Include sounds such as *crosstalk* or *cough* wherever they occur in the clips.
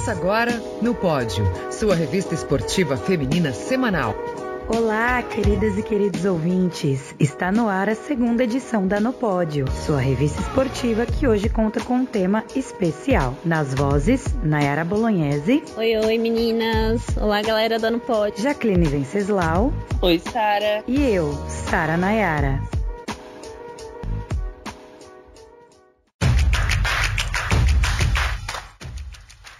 Começa agora no Pódio, sua revista esportiva feminina semanal. Olá, queridas e queridos ouvintes! Está no ar a segunda edição da No Pódio, sua revista esportiva que hoje conta com um tema especial. Nas vozes, Nayara Bolognese. Oi, oi, meninas! Olá, galera da No Pódio. Jacqueline Venceslau. Oi, Sara. E eu, Sara Nayara.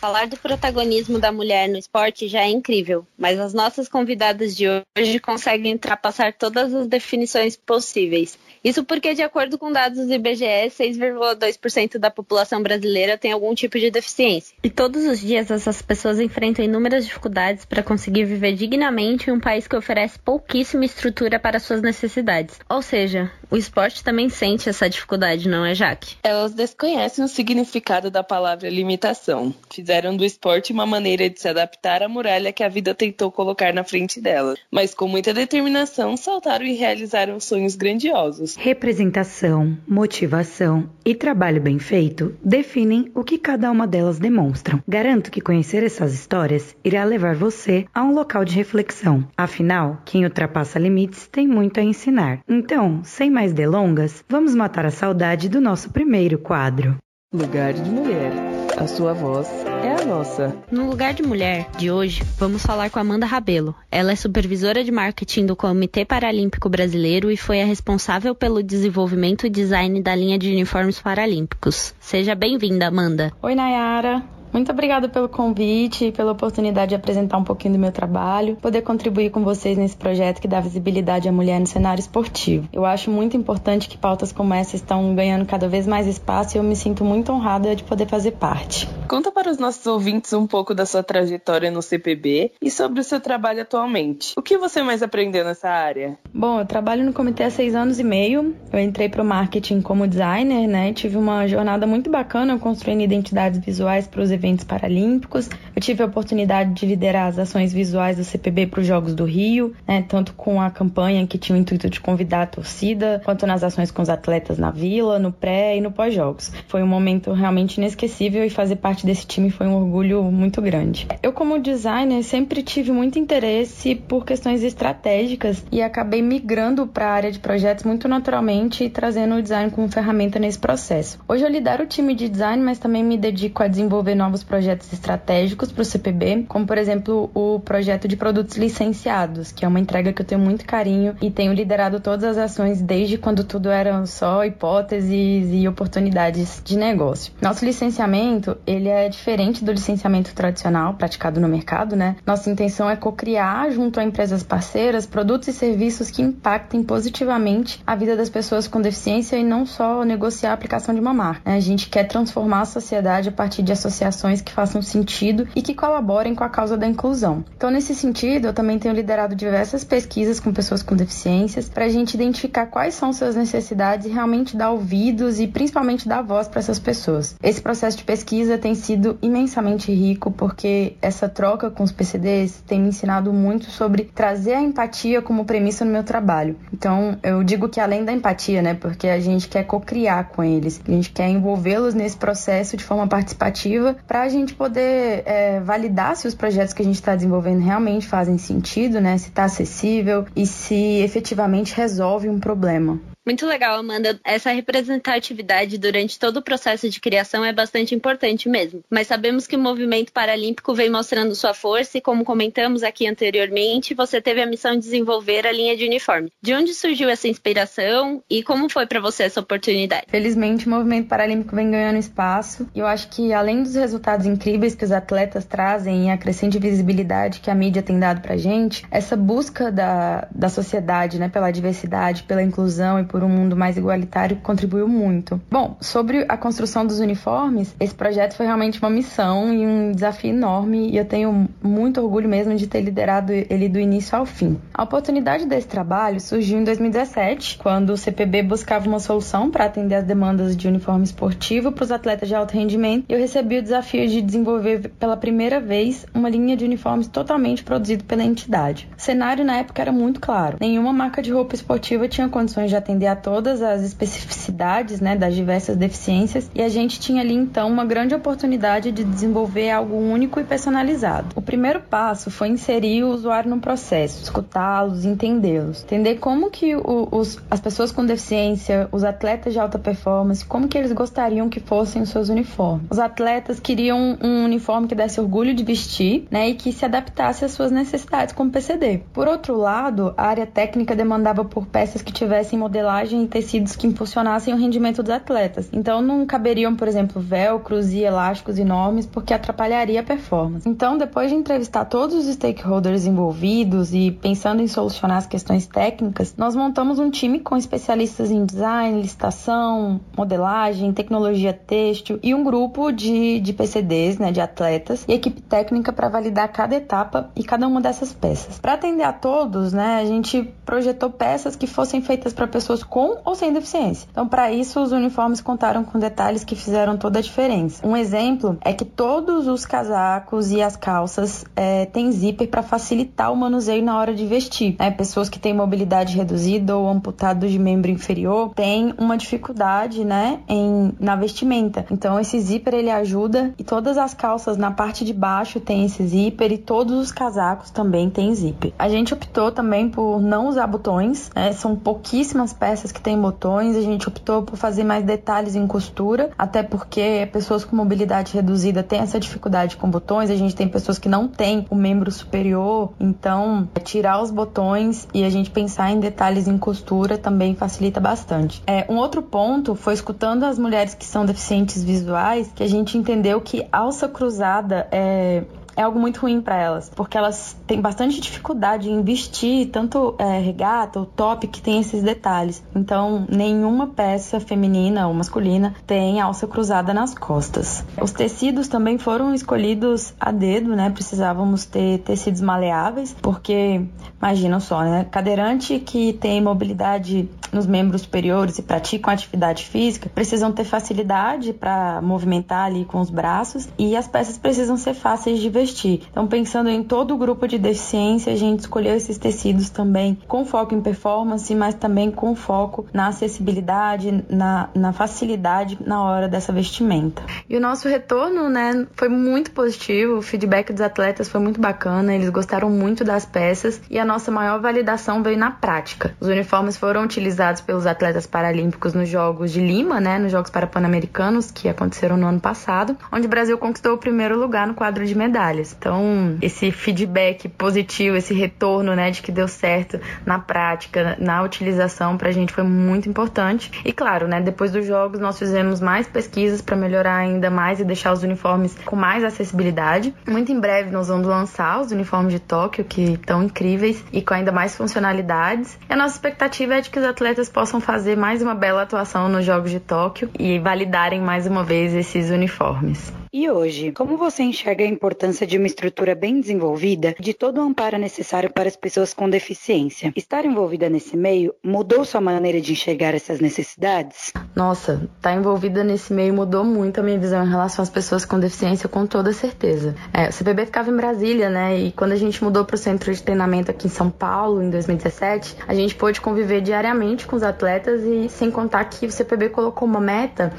Falar do protagonismo da mulher no esporte já é incrível, mas as nossas convidadas de hoje conseguem ultrapassar todas as definições possíveis. Isso porque, de acordo com dados do IBGE, 6,2% da população brasileira tem algum tipo de deficiência. E todos os dias essas pessoas enfrentam inúmeras dificuldades para conseguir viver dignamente em um país que oferece pouquíssima estrutura para suas necessidades. Ou seja, o esporte também sente essa dificuldade, não é, Jaque? Elas desconhecem o significado da palavra limitação. Fizeram do esporte uma maneira de se adaptar à muralha que a vida tentou colocar na frente delas. Mas com muita determinação, saltaram e realizaram sonhos grandiosos. Representação, motivação e trabalho bem feito definem o que cada uma delas demonstram. Garanto que conhecer essas histórias irá levar você a um local de reflexão. Afinal, quem ultrapassa limites tem muito a ensinar. Então, sem mais delongas, vamos matar a saudade do nosso primeiro quadro. Lugar de mulher. A sua voz é a nossa. No lugar de mulher de hoje, vamos falar com Amanda Rabelo. Ela é supervisora de marketing do Comitê Paralímpico Brasileiro e foi a responsável pelo desenvolvimento e design da linha de uniformes paralímpicos. Seja bem-vinda, Amanda. Oi, Nayara. Muito obrigada pelo convite e pela oportunidade de apresentar um pouquinho do meu trabalho, poder contribuir com vocês nesse projeto que dá visibilidade à mulher no cenário esportivo. Eu acho muito importante que pautas como essa estão ganhando cada vez mais espaço e eu me sinto muito honrada de poder fazer parte. Conta para os nossos ouvintes um pouco da sua trajetória no CPB e sobre o seu trabalho atualmente. O que você mais aprendeu nessa área? Bom, eu trabalho no comitê há seis anos e meio. Eu entrei para o marketing como designer, né? Tive uma jornada muito bacana construindo identidades visuais para os eventos paralímpicos. Eu tive a oportunidade de liderar as ações visuais do CPB para os Jogos do Rio, né, tanto com a campanha que tinha o intuito de convidar a torcida, quanto nas ações com os atletas na vila, no pré e no pós-jogos. Foi um momento realmente inesquecível e fazer parte desse time foi um orgulho muito grande. Eu, como designer, sempre tive muito interesse por questões estratégicas e acabei migrando para a área de projetos muito naturalmente e trazendo o design como ferramenta nesse processo. Hoje eu lidero o time de design, mas também me dedico a desenvolver novos novos projetos estratégicos para o CPB, como por exemplo o projeto de produtos licenciados, que é uma entrega que eu tenho muito carinho e tenho liderado todas as ações desde quando tudo era só hipóteses e oportunidades de negócio. Nosso licenciamento, ele é diferente do licenciamento tradicional praticado no mercado, né? Nossa intenção é co-criar junto a empresas parceiras produtos e serviços que impactem positivamente a vida das pessoas com deficiência e não só negociar a aplicação de uma marca. Né? A gente quer transformar a sociedade a partir de associações ações que façam sentido e que colaborem com a causa da inclusão. Então, nesse sentido, eu também tenho liderado diversas pesquisas com pessoas com deficiências para a gente identificar quais são suas necessidades e realmente dar ouvidos e principalmente dar voz para essas pessoas. Esse processo de pesquisa tem sido imensamente rico porque essa troca com os PCDs tem me ensinado muito sobre trazer a empatia como premissa no meu trabalho. Então, eu digo que além da empatia, né, porque a gente quer co-criar com eles, a gente quer envolvê-los nesse processo de forma participativa para a gente poder é, validar se os projetos que a gente está desenvolvendo realmente fazem sentido, né? Se está acessível e se efetivamente resolve um problema. Muito legal, Amanda. Essa representatividade durante todo o processo de criação é bastante importante mesmo. Mas sabemos que o movimento paralímpico vem mostrando sua força e, como comentamos aqui anteriormente, você teve a missão de desenvolver a linha de uniforme. De onde surgiu essa inspiração e como foi para você essa oportunidade? Felizmente, o movimento paralímpico vem ganhando espaço e eu acho que, além dos resultados incríveis que os atletas trazem e a crescente visibilidade que a mídia tem dado pra gente, essa busca da, da sociedade né, pela diversidade, pela inclusão e por um mundo mais igualitário contribuiu muito. Bom, sobre a construção dos uniformes, esse projeto foi realmente uma missão e um desafio enorme e eu tenho muito orgulho mesmo de ter liderado ele do início ao fim. A oportunidade desse trabalho surgiu em 2017, quando o CPB buscava uma solução para atender as demandas de uniforme esportivo para os atletas de alto rendimento e eu recebi o desafio de desenvolver pela primeira vez uma linha de uniformes totalmente produzido pela entidade. O cenário na época era muito claro. Nenhuma marca de roupa esportiva tinha condições de atender atender a todas as especificidades né, das diversas deficiências e a gente tinha ali então uma grande oportunidade de desenvolver algo único e personalizado. O primeiro passo foi inserir o usuário no processo, escutá-los, entendê-los, entender como que os, as pessoas com deficiência, os atletas de alta performance, como que eles gostariam que fossem os seus uniformes. Os atletas queriam um uniforme que desse orgulho de vestir, né, e que se adaptasse às suas necessidades como PCD. Por outro lado, a área técnica demandava por peças que tivessem modelagem e tecidos que impulsionassem o rendimento dos atletas. Então não caberiam, por exemplo, velcros e elásticos enormes porque atrapalharia a performance. Então, depois de entrevistar todos os stakeholders envolvidos e pensando em solucionar as questões técnicas, nós montamos um time com especialistas em design, licitação, modelagem, tecnologia têxtil e um grupo de, de PCDs, né, de atletas e equipe técnica para validar cada etapa e cada uma dessas peças. Para atender a todos, né, a gente projetou peças que fossem feitas para pessoas com ou sem deficiência. Então, para isso, os uniformes contaram com detalhes que fizeram toda a diferença. Um exemplo é que todos os casacos e as calças é, têm zíper para facilitar o manuseio na hora de vestir. Né? Pessoas que têm mobilidade reduzida ou amputado de membro inferior têm uma dificuldade, né, em, na vestimenta. Então, esse zíper ele ajuda e todas as calças na parte de baixo têm esse zíper e todos os casacos também têm zíper. A gente optou também por não usar botões, né? são pouquíssimas peças que têm botões. A gente optou por fazer mais detalhes em costura, até porque pessoas com mobilidade reduzida têm essa dificuldade com botões. A gente tem pessoas que não têm o membro superior, então tirar os botões e a gente pensar em detalhes em costura também facilita bastante. É, um outro ponto foi escutando as mulheres que são deficientes visuais que a gente entendeu que alça cruzada é é algo muito ruim para elas, porque elas têm bastante dificuldade em vestir tanto é, regata ou top que tem esses detalhes. Então, nenhuma peça feminina ou masculina tem alça cruzada nas costas. Os tecidos também foram escolhidos a dedo, né? Precisávamos ter tecidos maleáveis, porque imagina só, né? Cadeirante que tem mobilidade nos membros superiores e praticam atividade física precisam ter facilidade para movimentar ali com os braços e as peças precisam ser fáceis de vestir Então, pensando em todo o grupo de deficiência, a gente escolheu esses tecidos também com foco em performance, mas também com foco na acessibilidade, na, na facilidade na hora dessa vestimenta. E o nosso retorno, né, foi muito positivo. O feedback dos atletas foi muito bacana, eles gostaram muito das peças e a nossa maior validação veio na prática. Os uniformes foram utilizados pelos atletas paralímpicos nos Jogos de Lima, né, nos Jogos Parapan-Americanos que aconteceram no ano passado, onde o Brasil conquistou o primeiro lugar no quadro de medalhas. Então, esse feedback positivo, esse retorno, né, de que deu certo na prática, na utilização, pra gente foi muito importante. E claro, né, depois dos jogos nós fizemos mais pesquisas para melhorar ainda mais e deixar os uniformes com mais acessibilidade. Muito em breve nós vamos lançar os uniformes de Tóquio, que estão incríveis e com ainda mais funcionalidades. E a nossa expectativa é de que os atletas possam fazer mais uma bela atuação nos Jogos de Tóquio e validarem mais uma vez esses uniformes. E hoje, como você enxerga a importância de uma estrutura bem desenvolvida de todo o amparo necessário para as pessoas com deficiência? Estar envolvida nesse meio mudou sua maneira de enxergar essas necessidades? Nossa, estar tá envolvida nesse meio mudou muito a minha visão em relação às pessoas com deficiência, com toda certeza. É, o CPB ficava em Brasília, né? E quando a gente mudou para o centro de treinamento aqui em São Paulo, em 2017, a gente pôde conviver diariamente com os atletas e sem contar que o CPB colocou uma meta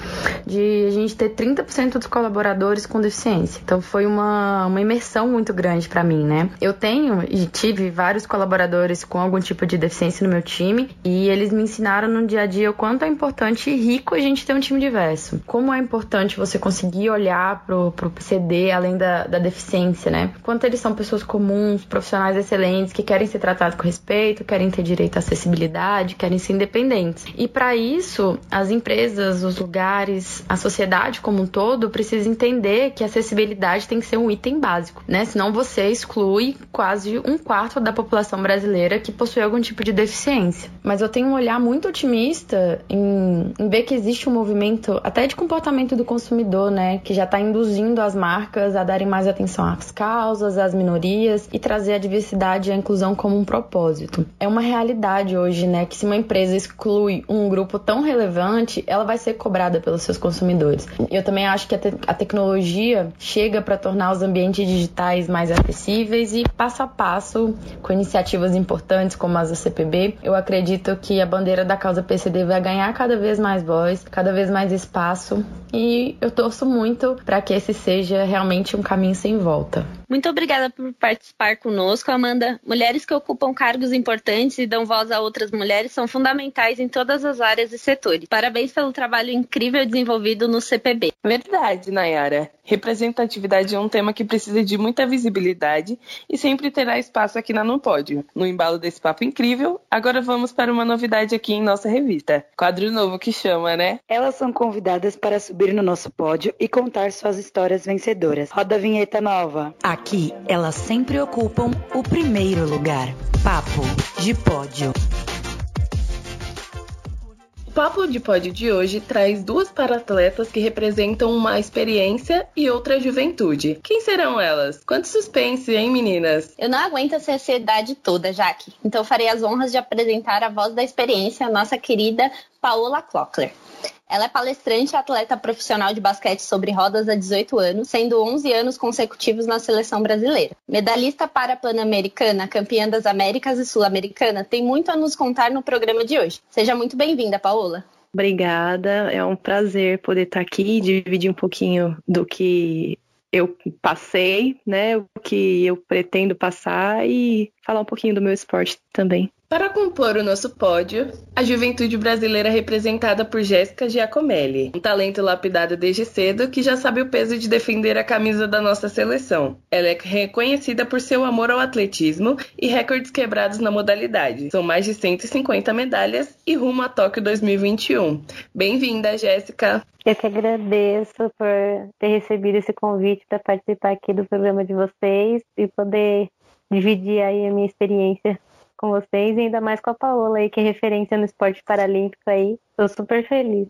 de a gente ter 30% dos colaboradores colaboradores com deficiência. Então foi uma, uma imersão muito grande para mim, né? Eu tenho e tive vários colaboradores com algum tipo de deficiência no meu time e eles me ensinaram no dia a dia o quanto é importante e rico a gente ter um time diverso. Como é importante você conseguir olhar pro, pro CD além da, da deficiência, né? Quanto eles são pessoas comuns, profissionais excelentes que querem ser tratados com respeito, querem ter direito à acessibilidade, querem ser independentes. E para isso, as empresas, os lugares, a sociedade como um todo precisa entender entender que acessibilidade tem que ser um item básico, né? Senão você exclui quase um quarto da população brasileira que possui algum tipo de deficiência. Mas eu tenho um olhar muito otimista em, em ver que existe um movimento até de comportamento do consumidor, né? Que já está induzindo as marcas a darem mais atenção às causas, às minorias e trazer a diversidade e a inclusão como um propósito. É uma realidade hoje, né? Que se uma empresa exclui um grupo tão relevante, ela vai ser cobrada pelos seus consumidores. Eu também acho que a, te a tecnologia tecnologia chega para tornar os ambientes digitais mais acessíveis e passo a passo, com iniciativas importantes como as da CPB, eu acredito que a bandeira da causa PCD vai ganhar cada vez mais voz, cada vez mais espaço e eu torço muito para que esse seja realmente um caminho sem volta. Muito obrigada por participar conosco, Amanda. Mulheres que ocupam cargos importantes e dão voz a outras mulheres são fundamentais em todas as áreas e setores. Parabéns pelo trabalho incrível desenvolvido no CPB. Verdade, Nayara. Representatividade é um tema que precisa de muita visibilidade e sempre terá espaço aqui na No Pódio. No embalo desse papo incrível, agora vamos para uma novidade aqui em nossa revista. Quadro novo que chama, né? Elas são convidadas para subir no nosso pódio e contar suas histórias vencedoras. Roda a vinheta nova. Aqui, elas sempre ocupam o primeiro lugar. Papo de pódio. O Papo de Pódio de hoje traz duas para-atletas que representam uma experiência e outra juventude. Quem serão elas? Quanto suspense, hein, meninas? Eu não aguento essa ansiedade toda, Jaque. Então farei as honras de apresentar a voz da experiência, a nossa querida Paola Klockler. Ela é palestrante e atleta profissional de basquete sobre rodas há 18 anos, sendo 11 anos consecutivos na seleção brasileira. Medalhista para Pan-Americana, campeã das Américas e Sul-Americana, tem muito a nos contar no programa de hoje. Seja muito bem-vinda, Paola. Obrigada, é um prazer poder estar aqui e dividir um pouquinho do que eu passei, né, o que eu pretendo passar e falar um pouquinho do meu esporte também. Para compor o nosso pódio, a juventude brasileira é representada por Jéssica Giacomelli, um talento lapidado desde cedo que já sabe o peso de defender a camisa da nossa seleção. Ela é reconhecida por seu amor ao atletismo e recordes quebrados na modalidade. São mais de 150 medalhas e rumo a Tóquio 2021. Bem-vinda, Jéssica! Eu que agradeço por ter recebido esse convite para participar aqui do programa de vocês e poder dividir aí a minha experiência com vocês ainda mais com a Paola aí, que é referência no esporte paralímpico aí. Tô super feliz.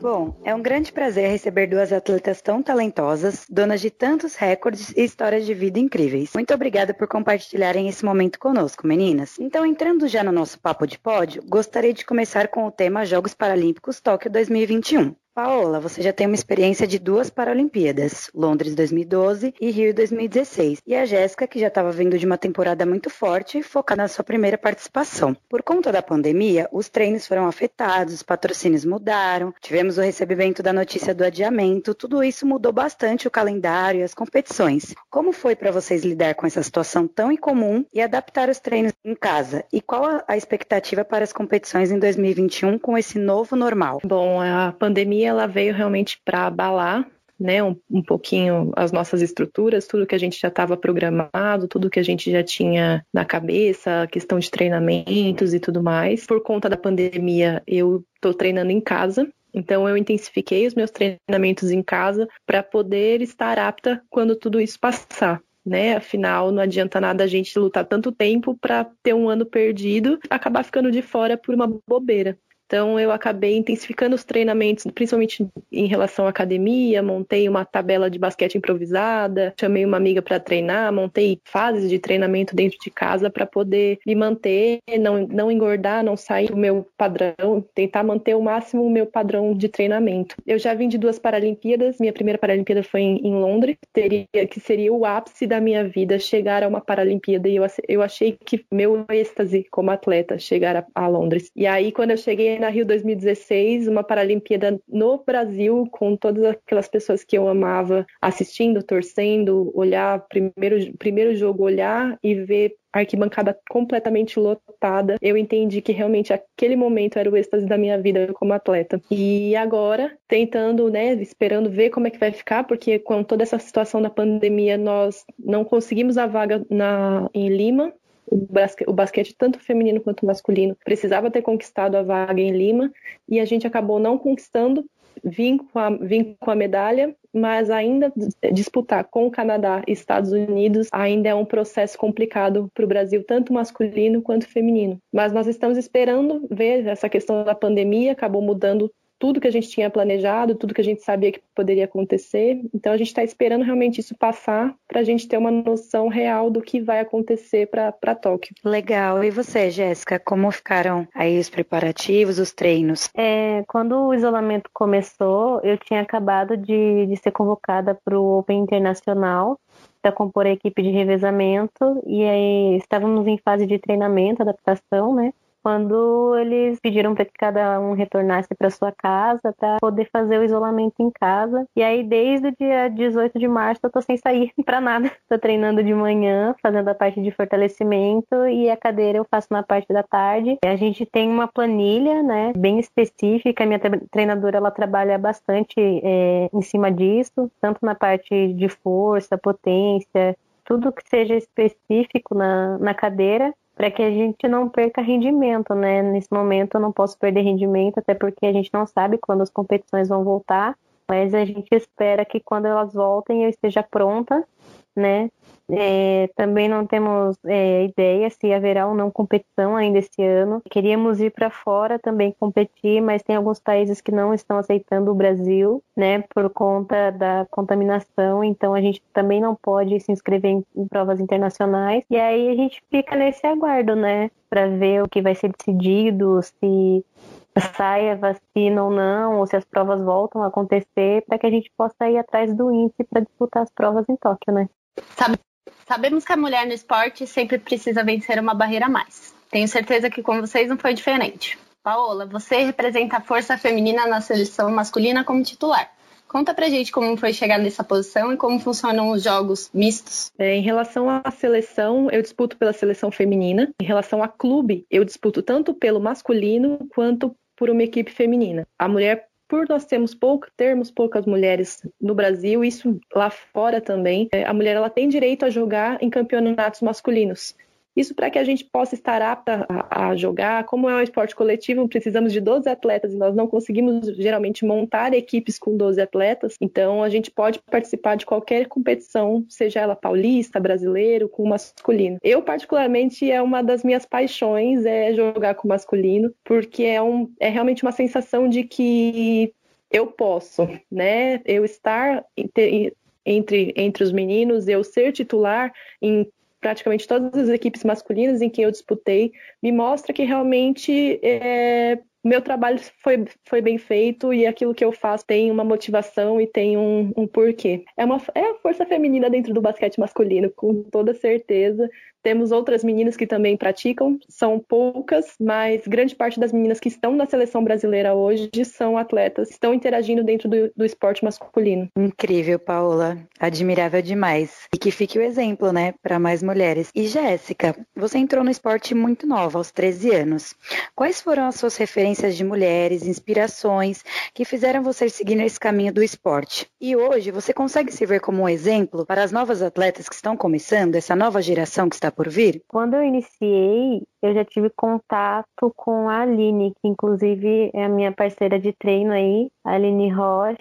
Bom, é um grande prazer receber duas atletas tão talentosas, donas de tantos recordes e histórias de vida incríveis. Muito obrigada por compartilharem esse momento conosco, meninas. Então, entrando já no nosso papo de pódio, gostaria de começar com o tema Jogos Paralímpicos Tóquio 2021. Paola, você já tem uma experiência de duas Paralimpíadas, Londres 2012 e Rio 2016. E a Jéssica, que já estava vindo de uma temporada muito forte, focada na sua primeira participação. Por conta da pandemia, os treinos foram afetados, os patrocínios mudaram, tivemos o recebimento da notícia do adiamento, tudo isso mudou bastante o calendário e as competições. Como foi para vocês lidar com essa situação tão incomum e adaptar os treinos em casa? E qual a expectativa para as competições em 2021 com esse novo normal? Bom, a pandemia ela veio realmente para abalar né, um, um, pouquinho as nossas estruturas, tudo que a gente já estava programado, tudo que a gente já tinha na cabeça, questão de treinamentos e tudo mais. Por conta da pandemia, eu estou treinando em casa. Então eu intensifiquei os meus treinamentos em casa para poder estar apta quando tudo isso passar. Né? Afinal, não adianta nada a gente lutar tanto tempo para ter um ano perdido, acabar ficando de fora por uma bobeira. Então eu acabei intensificando os treinamentos, principalmente em relação à academia, montei uma tabela de basquete improvisada, chamei uma amiga para treinar, montei fases de treinamento dentro de casa para poder me manter, não, não engordar, não sair do meu padrão, tentar manter o máximo o meu padrão de treinamento. Eu já vim de duas Paralimpíadas, minha primeira Paralimpíada foi em, em Londres, teria, que seria o ápice da minha vida chegar a uma Paralimpíada e eu, eu achei que meu êxtase como atleta chegar a, a Londres. E aí quando eu cheguei na Rio 2016, uma Paralimpíada no Brasil, com todas aquelas pessoas que eu amava assistindo, torcendo, olhar, primeiro, primeiro jogo, olhar e ver a arquibancada completamente lotada, eu entendi que realmente aquele momento era o êxtase da minha vida como atleta. E agora, tentando, né, esperando ver como é que vai ficar, porque com toda essa situação da pandemia, nós não conseguimos a vaga na, em Lima, o, basquete, o basquete, tanto feminino quanto masculino, precisava ter conquistado a vaga em Lima e a gente acabou não conquistando. Vim com, a, vim com a medalha, mas ainda disputar com o Canadá e Estados Unidos ainda é um processo complicado para o Brasil, tanto masculino quanto feminino. Mas nós estamos esperando ver essa questão da pandemia, acabou mudando tudo que a gente tinha planejado, tudo que a gente sabia que poderia acontecer. Então a gente está esperando realmente isso passar para a gente ter uma noção real do que vai acontecer para Tóquio. Legal. E você, Jéssica, como ficaram aí os preparativos, os treinos? É, quando o isolamento começou, eu tinha acabado de, de ser convocada para o Open Internacional para compor a equipe de revezamento e aí estávamos em fase de treinamento, adaptação, né? Quando eles pediram para que cada um retornasse para sua casa para poder fazer o isolamento em casa. E aí desde o dia 18 de março eu tô sem sair *laughs* para nada. Tô treinando de manhã, fazendo a parte de fortalecimento e a cadeira eu faço na parte da tarde. A gente tem uma planilha, né, bem específica. A minha treinadora ela trabalha bastante é, em cima disso, tanto na parte de força, potência, tudo que seja específico na, na cadeira para que a gente não perca rendimento, né? Nesse momento eu não posso perder rendimento, até porque a gente não sabe quando as competições vão voltar, mas a gente espera que quando elas voltem eu esteja pronta, né? É, também não temos é, ideia se haverá ou não competição ainda esse ano. Queríamos ir para fora também competir, mas tem alguns países que não estão aceitando o Brasil, né, por conta da contaminação. Então a gente também não pode se inscrever em, em provas internacionais. E aí a gente fica nesse aguardo, né, para ver o que vai ser decidido, se sai a vacina ou não, ou se as provas voltam a acontecer, para que a gente possa ir atrás do índice para disputar as provas em Tóquio, né? Sabe, sabemos que a mulher no esporte sempre precisa vencer uma barreira a mais. Tenho certeza que com vocês não foi diferente. Paola, você representa a força feminina na seleção masculina como titular. Conta pra gente como foi chegar nessa posição e como funcionam os jogos mistos. É, em relação à seleção, eu disputo pela seleção feminina. Em relação a clube, eu disputo tanto pelo masculino quanto por uma equipe feminina. A mulher por nós termos, pouco, termos poucas mulheres no Brasil, isso lá fora também, é, a mulher ela tem direito a jogar em campeonatos masculinos. Isso para que a gente possa estar apta a, jogar. Como é um esporte coletivo, precisamos de 12 atletas e nós não conseguimos geralmente montar equipes com 12 atletas. Então a gente pode participar de qualquer competição, seja ela paulista, brasileiro, com masculino. Eu, particularmente, é uma das minhas paixões é jogar com masculino, porque é, um, é realmente uma sensação de que eu posso, né? Eu estar entre, entre os meninos, eu ser titular em praticamente todas as equipes masculinas em que eu disputei, me mostra que realmente é, meu trabalho foi, foi bem feito e aquilo que eu faço tem uma motivação e tem um, um porquê. É, uma, é a força feminina dentro do basquete masculino, com toda certeza. Temos outras meninas que também praticam, são poucas, mas grande parte das meninas que estão na seleção brasileira hoje são atletas, estão interagindo dentro do, do esporte masculino. Incrível, Paola. Admirável demais. E que fique o exemplo, né, para mais mulheres. E Jéssica, você entrou no esporte muito nova, aos 13 anos. Quais foram as suas referências de mulheres, inspirações que fizeram você seguir nesse caminho do esporte? E hoje você consegue se ver como um exemplo para as novas atletas que estão começando, essa nova geração que está por vir? Quando eu iniciei, eu já tive contato com a Aline, que inclusive é a minha parceira de treino aí, a Aline Rocha,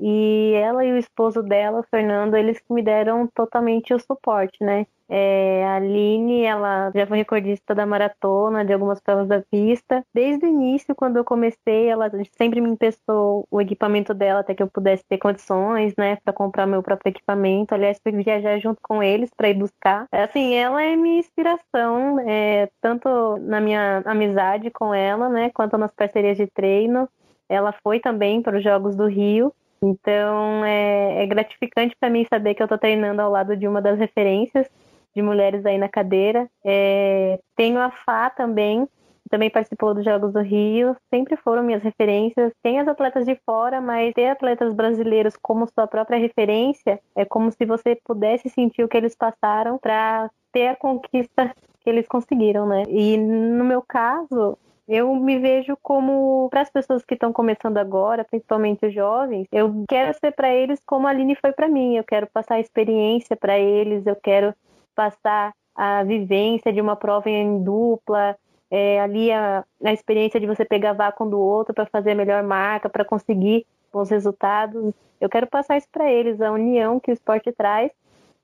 e ela e o esposo dela, Fernando, eles me deram totalmente o suporte, né? É, a Aline, ela já foi recordista da maratona, de algumas provas da pista. Desde o início, quando eu comecei, ela sempre me emprestou o equipamento dela até que eu pudesse ter condições, né, para comprar meu próprio equipamento. Aliás, fui viajar junto com eles para ir buscar. Assim, ela é minha inspiração, é, tanto na minha amizade com ela, né, quanto nas parcerias de treino. Ela foi também para os Jogos do Rio. Então é, é gratificante para mim saber que eu estou treinando ao lado de uma das referências de mulheres aí na cadeira. É, tenho a Fá também, também participou dos Jogos do Rio, sempre foram minhas referências. Tem as atletas de fora, mas ter atletas brasileiros como sua própria referência é como se você pudesse sentir o que eles passaram para ter a conquista que eles conseguiram, né? E no meu caso, eu me vejo como, para as pessoas que estão começando agora, principalmente os jovens, eu quero ser para eles como a Aline foi para mim. Eu quero passar a experiência para eles, eu quero passar a vivência de uma prova em dupla, é, ali a, a, experiência de você pegar vácuo do outro para fazer a melhor marca, para conseguir bons resultados. Eu quero passar isso para eles, a união que o esporte traz,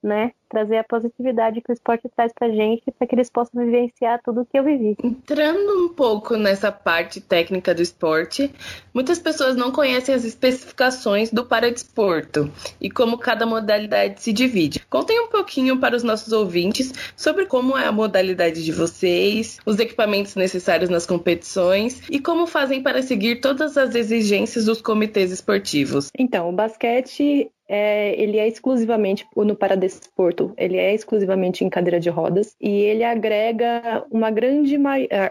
né? Trazer a positividade que o esporte traz pra gente, para que eles possam vivenciar tudo o que eu vivi. Entrando um pouco nessa parte técnica do esporte, muitas pessoas não conhecem as especificações do paradesporto e como cada modalidade se divide. Contem um pouquinho para os nossos ouvintes sobre como é a modalidade de vocês, os equipamentos necessários nas competições e como fazem para seguir todas as exigências dos comitês esportivos. Então, o basquete é, ele é exclusivamente no paradesporto, ele é exclusivamente em cadeira de rodas e ele agrega uma grande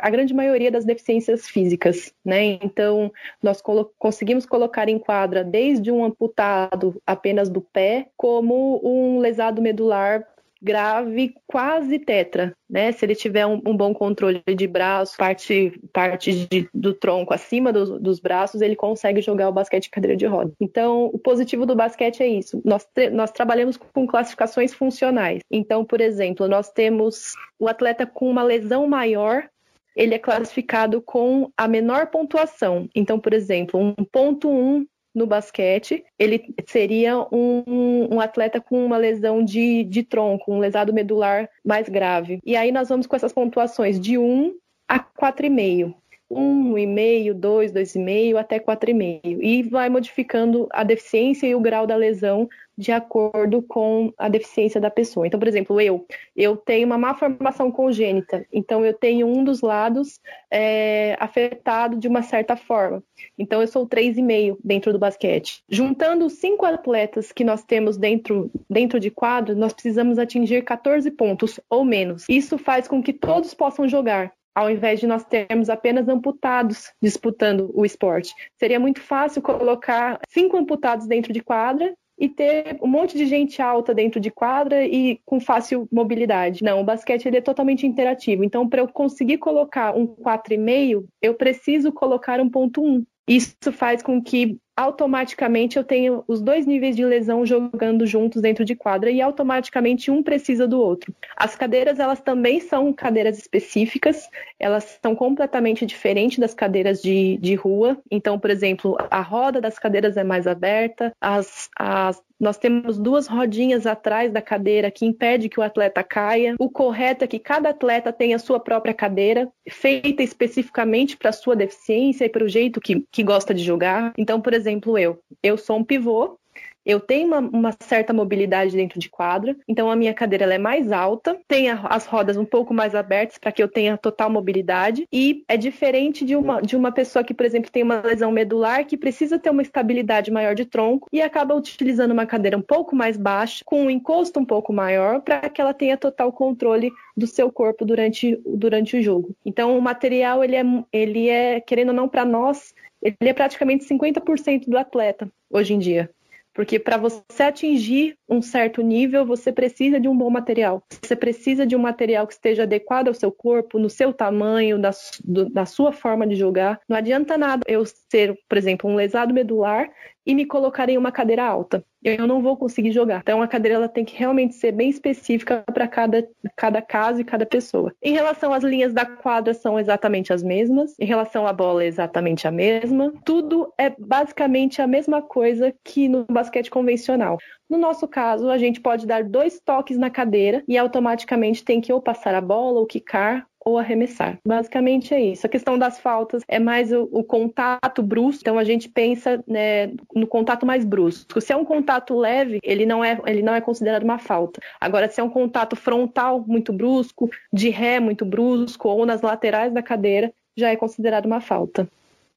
a grande maioria das deficiências físicas, né? Então nós colo conseguimos colocar em quadra desde um amputado apenas do pé, como um lesado medular grave, quase tetra, né? Se ele tiver um, um bom controle de braço, parte, parte de, do tronco acima do, dos braços, ele consegue jogar o basquete em cadeira de roda. Então, o positivo do basquete é isso. Nós, nós trabalhamos com classificações funcionais. Então, por exemplo, nós temos o atleta com uma lesão maior ele é classificado com a menor pontuação. Então, por exemplo, um ponto um no basquete, ele seria um, um, atleta com uma lesão de, de tronco, um lesado medular mais grave. E aí nós vamos com essas pontuações de 1 a 4,5. 1,5, 2, 2,5 até 4,5. E vai modificando a deficiência e o grau da lesão de acordo com a deficiência da pessoa. Então, por exemplo, eu, eu tenho uma má formação congênita, então eu tenho um dos lados é, afetado de uma certa forma. Então, eu sou 3,5 dentro do basquete. Juntando os cinco atletas que nós temos dentro, dentro de quadro, nós precisamos atingir 14 pontos ou menos. Isso faz com que todos possam jogar ao invés de nós termos apenas amputados disputando o esporte. Seria muito fácil colocar cinco amputados dentro de quadra e ter um monte de gente alta dentro de quadra e com fácil mobilidade. Não, o basquete ele é totalmente interativo. Então, para eu conseguir colocar um 4,5, eu preciso colocar um ponto 1. Isso faz com que automaticamente eu tenho os dois níveis de lesão jogando juntos dentro de quadra e automaticamente um precisa do outro. As cadeiras, elas também são cadeiras específicas, elas são completamente diferentes das cadeiras de, de rua. Então, por exemplo, a roda das cadeiras é mais aberta, as, as nós temos duas rodinhas atrás da cadeira que impede que o atleta caia. O correto é que cada atleta tenha a sua própria cadeira, feita especificamente para a sua deficiência e para o jeito que, que gosta de jogar. Então, por exemplo, eu. Eu sou um pivô, eu tenho uma, uma, certa mobilidade dentro de quadra, então a minha cadeira é mais alta, tem a, as rodas um pouco mais abertas para que eu tenha total mobilidade e é diferente de uma, de uma pessoa que, por exemplo, tem uma lesão medular que precisa ter uma estabilidade maior de tronco e acaba utilizando uma cadeira um pouco mais baixa, com um encosto um pouco maior, para que ela tenha total controle do seu corpo durante, durante o jogo. Então o material ele é, ele é querendo ou não para nós ele é praticamente 50% do atleta hoje em dia. Porque para você atingir um certo nível, você precisa de um bom material. Você precisa de um material que esteja adequado ao seu corpo, no seu tamanho, da, do, sua forma de jogar. Não adianta nada eu ser, por exemplo, um lesado medular e me colocar em uma cadeira alta. Eu não vou conseguir jogar. Então a cadeira ela tem que realmente ser bem específica para cada, cada caso e cada pessoa. Em relação às linhas da quadra são exatamente as mesmas. Em relação à bola é exatamente a mesma. Tudo é basicamente a mesma coisa que no basquete convencional. No nosso caso, a gente pode dar dois toques na cadeira e automaticamente tem que ou passar a bola ou quicar ou arremessar. Basicamente é isso. A questão das faltas é mais o, o contato brusco. Então a gente pensa né, no contato mais brusco. Se é um contato leve, ele não é, ele não é considerado uma falta. Agora, se é um contato frontal muito brusco, de ré muito brusco ou nas laterais da cadeira, já é considerado uma falta.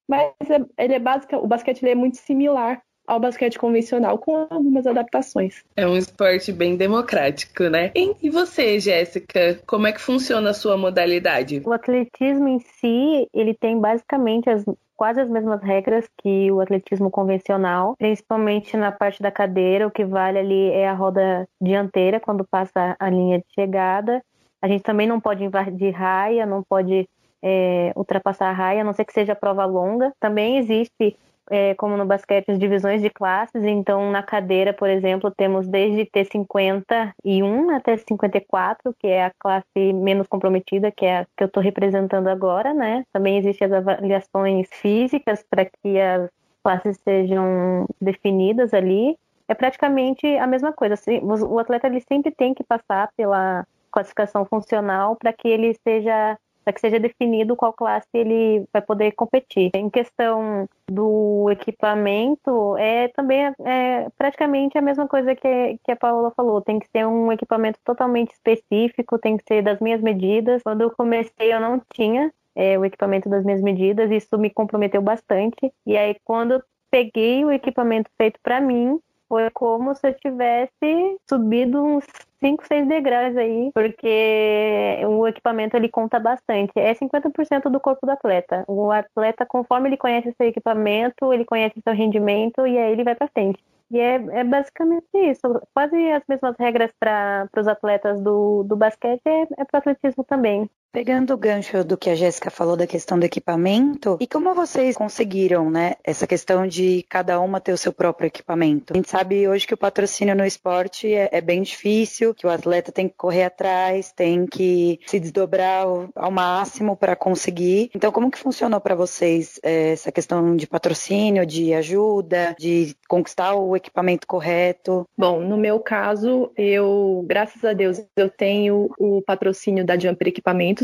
Mas é, ele é básica, o basquete é muito similar ao basquete convencional, com algumas adaptações. É um esporte bem democrático, né? E você, Jéssica, como é que funciona a sua modalidade? O atletismo em si, ele tem basicamente as quase as mesmas regras que o atletismo convencional, principalmente na parte da cadeira, o que vale ali é a roda dianteira quando passa a linha de chegada. A gente também não pode invadir raia, não pode é, ultrapassar a raia, a não ser que seja prova longa. Também existe é, como no basquete, as divisões de classes. Então, na cadeira, por exemplo, temos desde T51 até 54, que é a classe menos comprometida, que é a que eu estou representando agora, né? Também existem as avaliações físicas para que as classes sejam definidas ali. é praticamente a mesma coisa. Assim, o atleta ele sempre tem que passar pela classificação funcional para que ele seja para que seja definido qual classe ele vai poder competir. Em questão do equipamento, é também é, praticamente a mesma coisa que, que a Paula falou. Tem que ser um equipamento totalmente específico, tem que ser das minhas medidas. Quando eu comecei, eu não tinha é, o equipamento das minhas medidas, isso me comprometeu bastante. E aí, quando peguei o equipamento feito para mim, foi como se eu tivesse subido uns 5, 6 degraus aí, porque o equipamento ele conta bastante. É 50% do corpo do atleta. O atleta, conforme ele conhece seu equipamento, ele conhece seu rendimento e aí ele vai para frente. E é, é, basicamente isso. Quase as mesmas regras para os atletas do, do basquete é, é para o atletismo também. Pegando o gancho do que a Jéssica falou da questão do equipamento, e como vocês conseguiram, né, essa questão de cada uma ter o seu próprio equipamento? A gente sabe hoje que o patrocínio no esporte é, é bem difícil, que o atleta tem que correr atrás, tem que se desdobrar ao, ao máximo para conseguir. Então, como que funcionou para vocês é, essa questão de patrocínio, de ajuda, de conquistar o equipamento correto? Bom, no meu caso, eu, graças a Deus, eu tenho o patrocínio da Jumper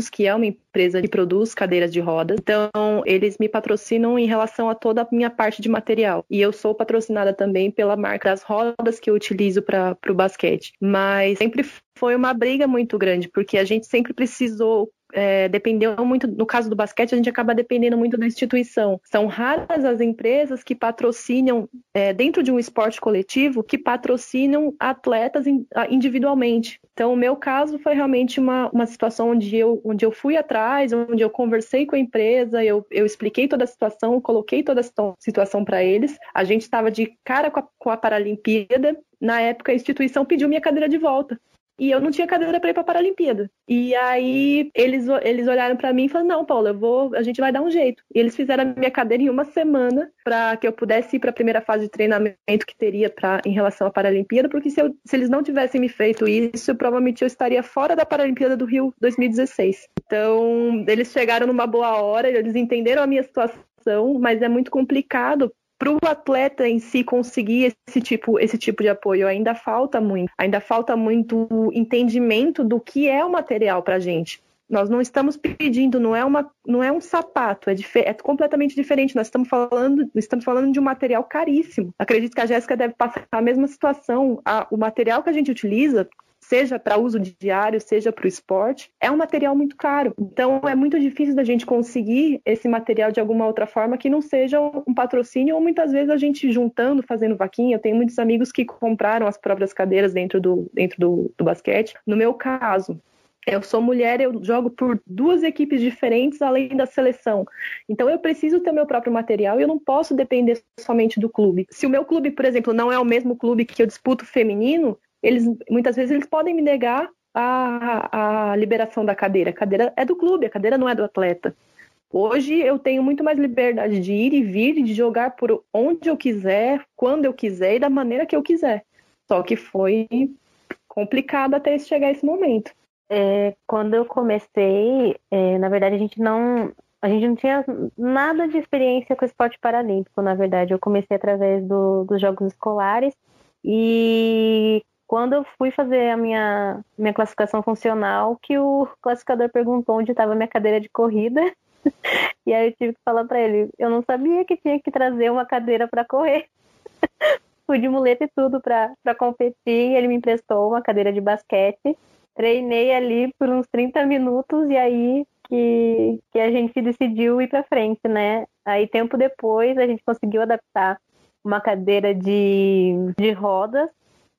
Que é uma empresa que produz cadeiras de rodas. Então, eles me patrocinam em relação a toda a minha parte de material. E eu sou patrocinada também pela marca das rodas que eu utilizo para o basquete. Mas sempre foi uma briga muito grande, porque a gente sempre precisou é, dependeu muito, no caso do basquete, a gente acaba dependendo muito da instituição. São raras as empresas que patrocinam, é, dentro de um esporte coletivo, que patrocinam atletas individualmente. Então, o meu caso foi realmente uma, uma situação onde eu, onde eu fui atrás, onde eu conversei com a empresa, eu, eu expliquei toda a situação, coloquei toda a situação para eles. A gente estava de cara com a, com a Paralimpíada. Na época, a instituição pediu minha cadeira de volta e eu não tinha cadeira para ir para a Paralimpíada. E aí eles, eles olharam para mim e falaram: "Não, Paula, eu vou, a gente vai dar um jeito". E eles fizeram a minha cadeira em uma semana para que eu pudesse ir para a primeira fase de treinamento que teria para em relação à Paralimpíada, porque se, eu, se eles não tivessem me feito isso, provavelmente eu estaria fora da Paralimpíada do Rio 2016. Então, eles chegaram numa boa hora, eles entenderam a minha situação, mas é muito complicado para o atleta em si conseguir esse tipo, esse tipo de apoio ainda falta muito, ainda falta muito entendimento do que é o material para a gente. Nós não estamos pedindo, não é, uma, não é um sapato, é, é, completamente diferente. Nós estamos falando, estamos falando de um material caríssimo. Acredito que a Jéssica deve passar a mesma situação. A, o material que a gente utiliza seja para uso diário, seja para o esporte, é um material muito caro. Então é muito difícil da gente conseguir esse material de alguma outra forma que não seja um patrocínio ou muitas vezes a gente juntando, fazendo vaquinha. Eu tenho muitos amigos que compraram as próprias cadeiras dentro do, dentro do, do basquete. No meu caso, eu sou mulher, eu jogo por duas equipes diferentes além da seleção. Então eu preciso ter meu próprio material e eu não posso depender somente do clube. Se o meu clube, por exemplo, não é o mesmo clube que eu disputo feminino, eles muitas vezes eles podem me negar a, a liberação da cadeira. A cadeira é do clube, a cadeira não é do atleta. Hoje eu tenho muito mais liberdade de ir e vir de jogar por onde eu quiser, quando eu quiser e da maneira que eu quiser. Só que foi complicado até chegar esse momento. É, quando eu comecei, é, na verdade a gente não a gente não tinha nada de experiência com esporte paralímpico, na verdade. Eu comecei através do, dos jogos escolares e quando eu fui fazer a minha, minha classificação funcional, que o classificador perguntou onde estava minha cadeira de corrida. *laughs* e aí eu tive que falar para ele, eu não sabia que tinha que trazer uma cadeira para correr. *laughs* fui de muleta e tudo para competir. E ele me emprestou uma cadeira de basquete. Treinei ali por uns 30 minutos e aí que, que a gente decidiu ir para frente, né? Aí tempo depois a gente conseguiu adaptar uma cadeira de, de rodas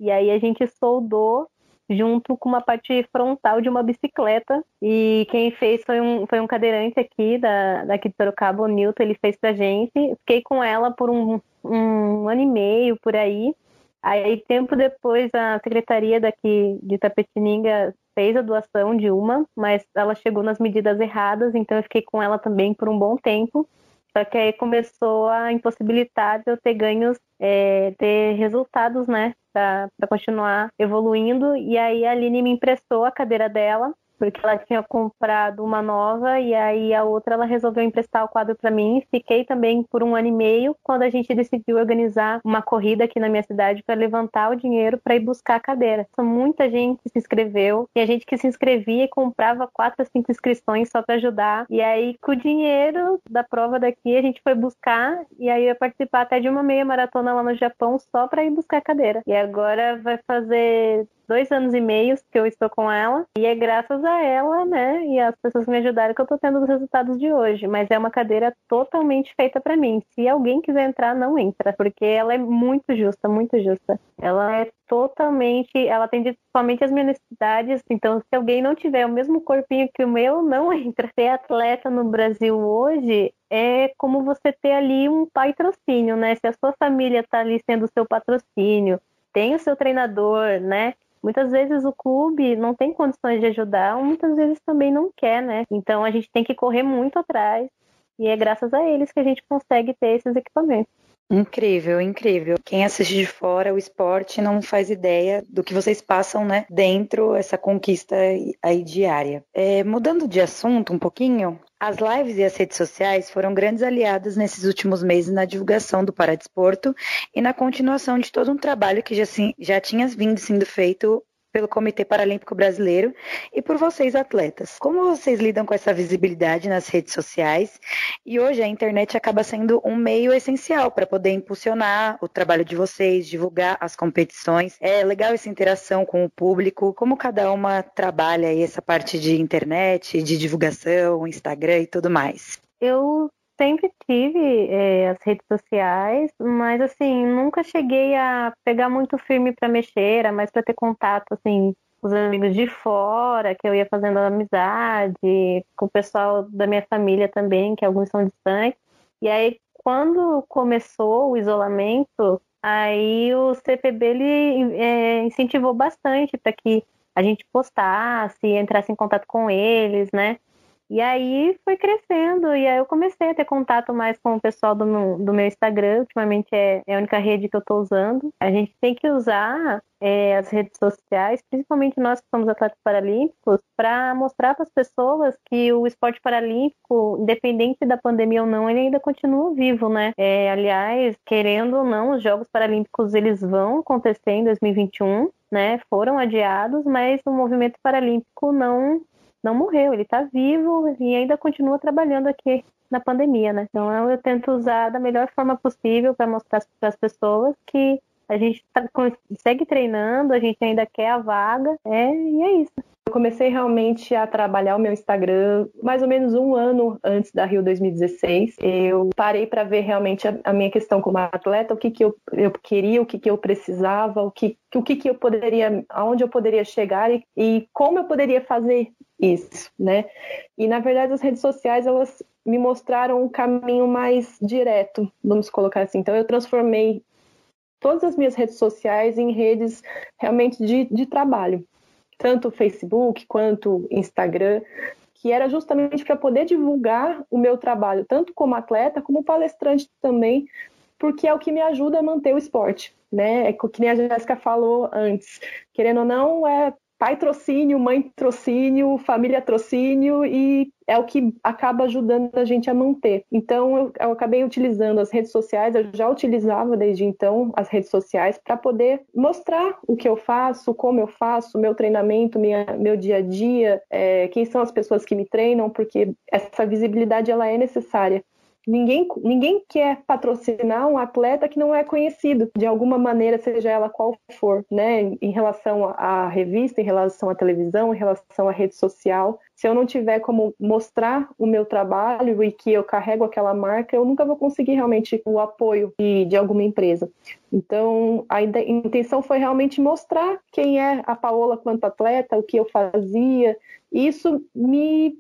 e aí a gente soldou junto com uma parte frontal de uma bicicleta. E quem fez foi um, foi um cadeirante aqui, da, daqui de Sorocaba, o Newton, ele fez pra gente. Fiquei com ela por um, um ano e meio, por aí. Aí, tempo depois, a secretaria daqui de Tapetininga fez a doação de uma, mas ela chegou nas medidas erradas, então eu fiquei com ela também por um bom tempo. Só que aí começou a impossibilitar de eu ter ganhos, é, ter resultados, né? para continuar evoluindo. E aí a Aline me emprestou a cadeira dela. Porque ela tinha comprado uma nova e aí a outra ela resolveu emprestar o quadro para mim. Fiquei também por um ano e meio quando a gente decidiu organizar uma corrida aqui na minha cidade para levantar o dinheiro para ir buscar a cadeira. Então, muita gente se inscreveu e a gente que se inscrevia e comprava quatro, cinco inscrições só para ajudar. E aí, com o dinheiro da prova daqui, a gente foi buscar e aí eu ia participar até de uma meia maratona lá no Japão só para ir buscar a cadeira. E agora vai fazer dois anos e meio que eu estou com ela. E é graças a ela, né, e as pessoas que me ajudaram que eu estou tendo os resultados de hoje. Mas é uma cadeira totalmente feita para mim. Se alguém quiser entrar, não entra, porque ela é muito justa, muito justa. Ela é totalmente, ela atende somente as minhas necessidades. Então, se alguém não tiver o mesmo corpinho que o meu, não *laughs* entra. Ser atleta no Brasil hoje é como você ter ali um patrocínio, né? Se a sua família está ali sendo o seu patrocínio, tem o seu treinador, né? Muitas vezes o clube não tem condições de ajudar, ou muitas vezes também não quer, né? Então a gente tem que correr muito atrás e é graças a eles que a gente consegue ter esses equipamentos. Incrível, incrível. Quem assiste de fora o esporte não faz ideia do que vocês passam, né, dentro essa conquista aí diária. É, mudando de assunto um pouquinho, as lives e as redes sociais foram grandes aliadas nesses últimos meses na divulgação do Paradesporto e na continuação de todo um trabalho que já, já tinha vindo sendo feito pelo Comitê Paralímpico Brasileiro e por vocês atletas. Como vocês lidam com essa visibilidade nas redes sociais? E hoje a internet acaba sendo um meio essencial para poder impulsionar o trabalho de vocês, divulgar as competições. É legal essa interação com o público. Como cada uma trabalha essa parte de internet, de divulgação, Instagram e tudo mais? Eu sempre tive é, as redes sociais, mas assim, nunca cheguei a pegar muito firme para mexer, era mais para ter contato assim com os amigos de fora, que eu ia fazendo amizade, com o pessoal da minha família também, que alguns são distantes. E aí, quando começou o isolamento, aí o CPB ele é, incentivou bastante para que a gente postasse, entrasse em contato com eles, né? E aí foi crescendo, e aí eu comecei a ter contato mais com o pessoal do meu, do meu Instagram, ultimamente é, é a única rede que eu estou usando. A gente tem que usar é, as redes sociais, principalmente nós que somos atletas paralímpicos, para mostrar para as pessoas que o esporte paralímpico, independente da pandemia ou não, ele ainda continua vivo, né? É, aliás, querendo ou não, os Jogos Paralímpicos eles vão acontecer em 2021, né? Foram adiados, mas o movimento paralímpico não não morreu, ele está vivo e ainda continua trabalhando aqui na pandemia, né? Então eu tento usar da melhor forma possível para mostrar para as pessoas que a gente tá, segue treinando, a gente ainda quer a vaga, é, e é isso. Eu comecei realmente a trabalhar o meu Instagram mais ou menos um ano antes da Rio 2016. Eu parei para ver realmente a, a, minha questão como atleta, o que, que eu, eu queria, o que, que eu precisava, o que, o que, que eu poderia, aonde eu poderia chegar e, e como eu poderia fazer isso, né? E na verdade as redes sociais elas me mostraram um caminho mais direto, vamos colocar assim. Então eu transformei todas as minhas redes sociais em redes realmente de, de trabalho tanto Facebook quanto Instagram, que era justamente para poder divulgar o meu trabalho, tanto como atleta, como palestrante também, porque é o que me ajuda a manter o esporte, né? É que nem a Jéssica falou antes, querendo ou não, é pai trocínio, mãe trocínio, família trocínio e é o que acaba ajudando a gente a manter. Então eu, eu acabei utilizando as redes sociais, eu já utilizava desde então as redes sociais para poder mostrar o que eu faço, como eu faço, meu treinamento, minha, meu dia a dia, é, quem são as pessoas que me treinam, porque essa visibilidade ela é necessária. Ninguém, ninguém quer patrocinar um atleta que não é conhecido, de alguma maneira, seja ela qual for, né? Em relação à revista, em relação à televisão, em relação à rede social. Se eu não tiver como mostrar o meu trabalho e que eu carrego aquela marca, eu nunca vou conseguir realmente o apoio de, de alguma empresa. Então, a intenção foi realmente mostrar quem é a Paola quanto atleta, o que eu fazia. Isso me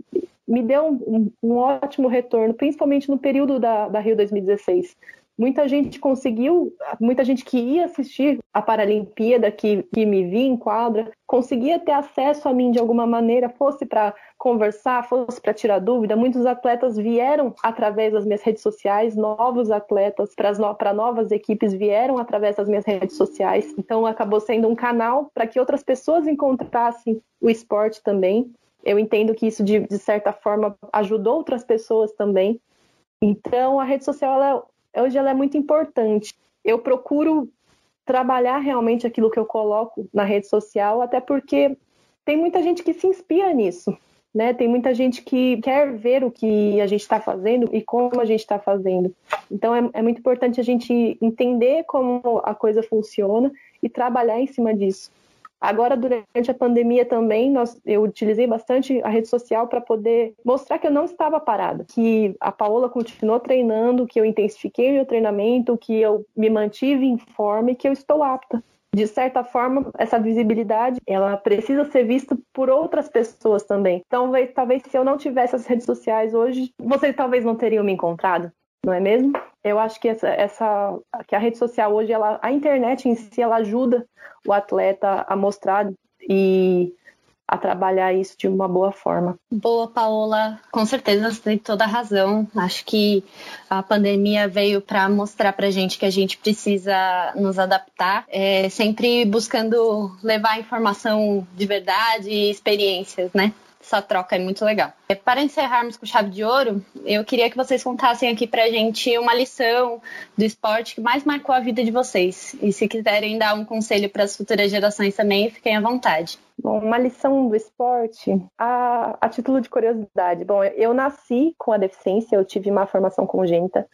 me deu um, um, ótimo retorno, principalmente no período da, da Rio 2016. Muita gente conseguiu, muita gente que ia assistir a Paralimpíada, que, que me via em quadra, conseguia ter acesso a mim de alguma maneira, fosse para conversar, fosse para tirar dúvida. Muitos atletas vieram através das minhas redes sociais, novos atletas para no, novas equipes vieram através das minhas redes sociais. Então acabou sendo um canal para que outras pessoas encontrassem o esporte também Eu entendo que isso, de, de certa forma, ajudou outras pessoas também. Então, a rede social, ela, hoje, ela é muito importante. Eu procuro trabalhar realmente aquilo que eu coloco na rede social, até porque tem muita gente que se inspira nisso. Né? Tem muita gente que quer ver o que a gente está fazendo e como a gente está fazendo. Então é, é, muito importante a gente entender como a coisa funciona e trabalhar em cima disso. Agora, durante a pandemia também, nós, eu utilizei bastante a rede social para poder mostrar que eu não estava parada, que a Paola continuou treinando, que eu intensifiquei meu treinamento, que eu me mantive em forma e que eu estou apta de certa forma, essa visibilidade, ela precisa ser vista por outras pessoas também. Então, talvez se eu não tivesse as redes sociais hoje, vocês talvez não teriam me encontrado, não é mesmo? Eu acho que essa, essa que a rede social hoje, ela, a internet em si, ela ajuda o atleta a mostrar e a trabalhar isso de uma boa forma. Boa, Paola. Com certeza você tem toda a razão. Acho que a pandemia veio para mostrar para gente que a gente precisa nos adaptar, é, sempre buscando levar informação de verdade e experiências, né? Essa troca é muito legal. É, para encerrarmos com chave de ouro, eu queria que vocês contassem aqui pra gente uma lição do esporte que mais marcou a vida de vocês. E se quiserem dar um conselho para as futuras gerações também, fiquem à vontade. Bom, uma lição do esporte, a, a título de curiosidade. Bom, eu nasci com a deficiência, eu tive uma formação congênita,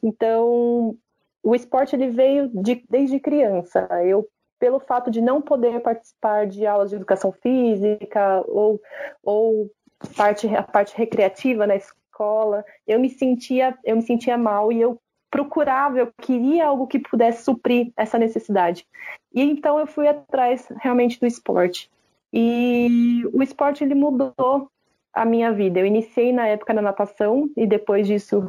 então o esporte ele veio de, desde criança. Eu pelo fato de não poder participar de aulas de educação física ou, ou parte, a parte recreativa na escola, eu me sentia, eu me sentia mal e eu procurava, eu queria algo que pudesse suprir essa necessidade. E então eu fui atrás realmente do esporte. E o esporte ele mudou a minha vida. Eu iniciei na época na natação e depois disso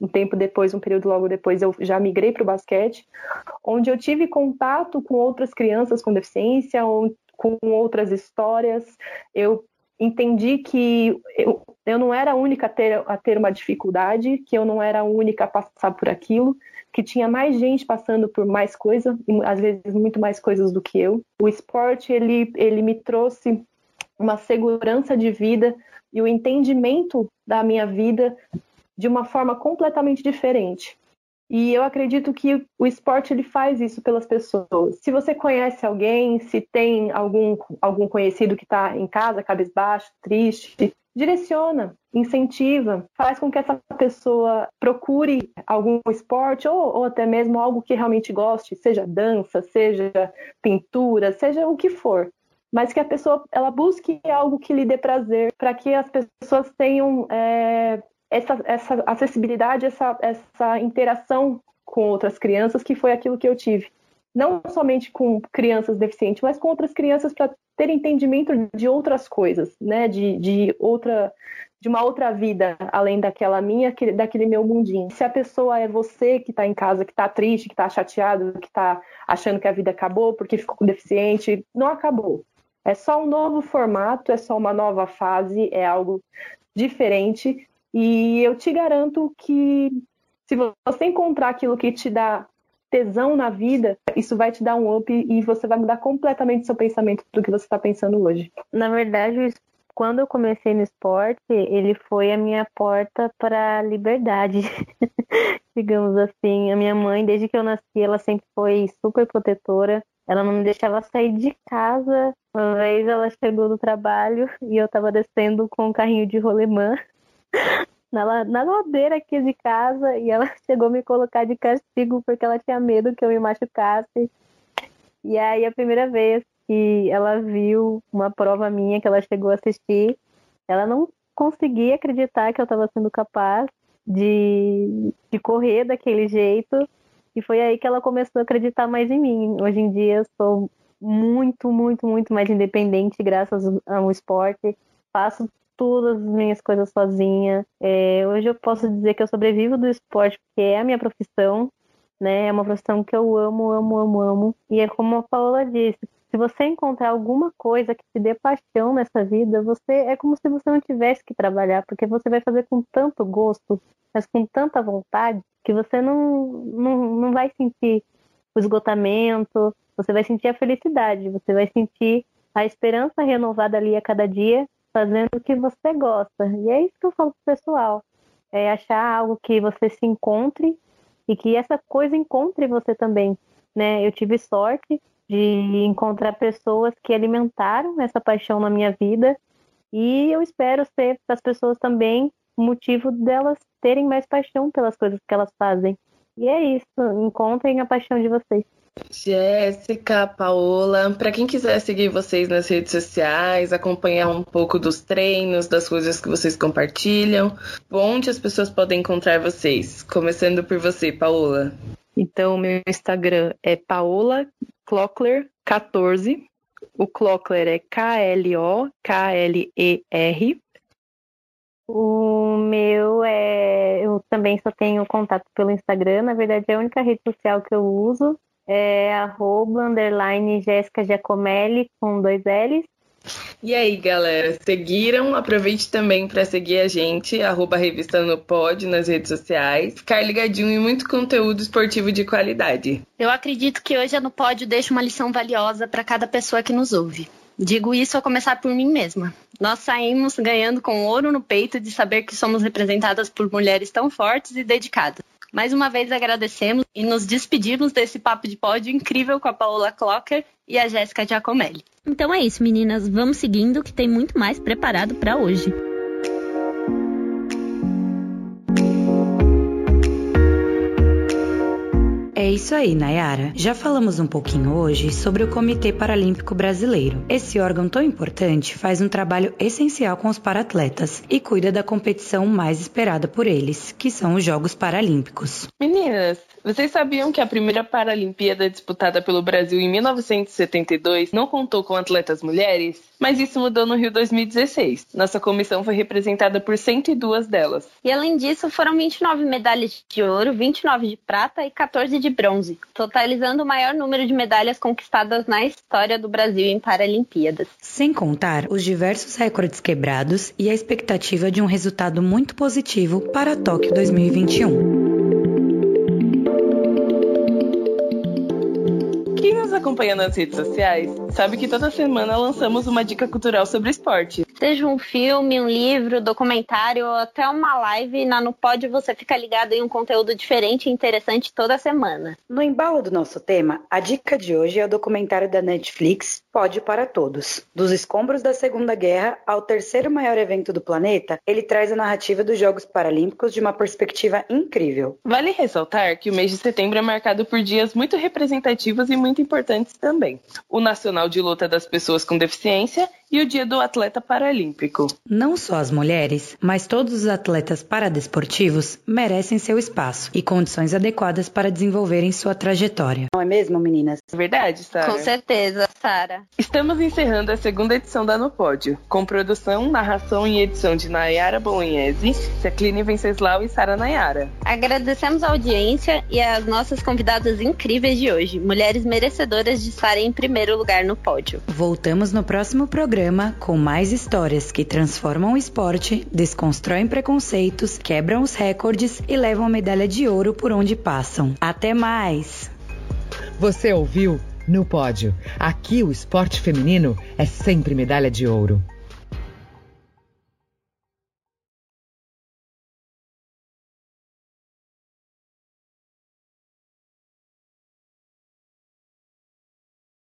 um tempo depois, um período logo depois, eu já migrei para o basquete, onde eu tive contato com outras crianças com deficiência, com outras histórias. Eu entendi que eu, eu não era a única a ter, a ter uma dificuldade, que eu não era a única a passar por aquilo, que tinha mais gente passando por mais coisas, às vezes muito mais coisas do que eu. O esporte, ele, ele me trouxe uma segurança de vida e o entendimento da minha vida de uma forma completamente diferente. E eu acredito que o esporte ele faz isso pelas pessoas. Se você conhece alguém, se tem algum, algum conhecido que está em casa, cabisbaixo, triste, direciona, incentiva, faz com que essa pessoa procure algum esporte ou, ou até mesmo algo que realmente goste, seja dança, seja pintura, seja o que for mas que a pessoa ela busque algo que lhe dê prazer, para que as pessoas tenham é, essa, essa acessibilidade, essa, essa interação com outras crianças, que foi aquilo que eu tive. Não somente com crianças deficientes, mas com outras crianças para ter entendimento de outras coisas, né? De, de outra de uma outra vida além daquela minha, daquele meu mundinho. Se a pessoa é você que está em casa, que está triste, que está chateado, que está achando que a vida acabou porque ficou deficiente, não acabou. É só um novo formato, é só uma nova fase, é algo diferente e eu te garanto que se você encontrar aquilo que te dá tesão na vida, isso vai te dar um up e você vai mudar completamente seu pensamento do que você está pensando hoje. Na verdade, quando eu comecei no esporte, ele foi a minha porta para a liberdade, *laughs* digamos assim. A minha mãe, desde que eu nasci, ela sempre foi super protetora. Ela não me deixava sair de casa. Uma vez ela chegou do trabalho e eu estava descendo com um carrinho de rolemã na, na ladeira aqui de casa e ela *laughs* chegou a me colocar de castigo porque ela tinha medo que eu me machucasse. E aí a primeira vez que ela viu uma prova minha que ela chegou a assistir, ela não conseguia acreditar que eu estava sendo capaz de, de correr daquele jeito. E foi aí que ela começou a acreditar mais em mim. Hoje em dia eu sou muito, muito, muito mais independente graças ao esporte. Faço todas as minhas coisas sozinha. É, hoje eu posso dizer que eu sobrevivo do esporte porque é a minha profissão, né? É uma profissão que eu amo, amo, amo, amo. E é como a Paola disse, se você encontrar alguma coisa que te dê paixão nessa vida, você é como se você não tivesse que trabalhar, porque você vai fazer com tanto gosto, mas com tanta vontade, que você não, não, não vai sentir o esgotamento, você vai sentir a felicidade, você vai sentir a esperança renovada ali a cada dia fazendo o que você gosta. E é isso que eu falo pro pessoal. É achar algo que você se encontre e que essa coisa encontre você também. Né? Eu tive sorte de encontrar pessoas que alimentaram essa paixão na minha vida e eu espero ser para as pessoas também o motivo delas terem mais paixão pelas coisas que elas fazem. E é isso, encontrem a paixão de vocês. Jéssica, Paola, para quem quiser seguir vocês nas redes sociais, acompanhar um pouco dos treinos, das coisas que vocês compartilham, onde as pessoas podem encontrar vocês? Começando por você, Paola. Então, meu Instagram é Paola Clockler 14. O Clockler é K-L-O-K-L-E-R. O meu é. Eu também só tenho contato pelo Instagram. Na verdade, é a única rede social que eu uso é arroba underline Jéssica Giacomelli com dois L's. E aí, galera, seguiram? Aproveite também para seguir a gente, arroba Revista no Pod, nas redes sociais. Ficar ligadinho em muito conteúdo esportivo de qualidade. Eu acredito que hoje a No Pod deixa uma lição valiosa para cada pessoa que nos ouve. Digo isso a começar por mim mesma. Nós saímos ganhando com ouro no peito de saber que somos representadas por mulheres tão fortes e dedicadas. Mais uma vez agradecemos e nos despedimos desse papo de pódio incrível com a Paola Clocker e a Jéssica Giacomelli. Então é isso, meninas. Vamos seguindo que tem muito mais preparado para hoje. Isso aí, Nayara. Já falamos um pouquinho hoje sobre o Comitê Paralímpico Brasileiro. Esse órgão tão importante faz um trabalho essencial com os paratletas e cuida da competição mais esperada por eles, que são os Jogos Paralímpicos. Meninas, vocês sabiam que a primeira Paralimpíada disputada pelo Brasil em 1972 não contou com atletas mulheres? Mas isso mudou no Rio 2016. Nossa comissão foi representada por 102 delas. E além disso, foram 29 medalhas de ouro, 29 de prata e 14 de bronze, totalizando o maior número de medalhas conquistadas na história do Brasil em Paralimpíadas. Sem contar os diversos recordes quebrados e a expectativa de um resultado muito positivo para Tóquio 2021. Acompanha nas redes sociais sabe que toda semana lançamos uma dica cultural sobre esporte. Seja um filme, um livro, documentário ou até uma live, na No Pod você fica ligado em um conteúdo diferente e interessante toda semana. No embalo do nosso tema, a dica de hoje é o documentário da Netflix Pódio para Todos. Dos escombros da Segunda Guerra ao terceiro maior evento do planeta, ele traz a narrativa dos Jogos Paralímpicos de uma perspectiva incrível. Vale ressaltar que o mês de setembro é marcado por dias muito representativos e muito importantes também. O Nacional de Luta das Pessoas com Deficiência e o Dia do Atleta Paralímpico. Não só as mulheres, mas todos os atletas paradesportivos merecem seu espaço e condições adequadas para desenvolverem sua trajetória. Não é mesmo, meninas? Verdade, Sara. Com certeza, Sara. Estamos encerrando a segunda edição da No Pódio, com produção, narração e edição de Nayara Bolognese, Jacqueline Venceslau e Sara Nayara. Agradecemos a audiência e as nossas convidadas incríveis de hoje, mulheres merecedoras de estarem em primeiro lugar no pódio. Voltamos no próximo programa com mais histórias que transformam o esporte, desconstroem preconceitos, quebram os recordes e levam a medalha de ouro por onde passam. Até mais! Você ouviu no pódio. Aqui o esporte feminino é sempre medalha de ouro.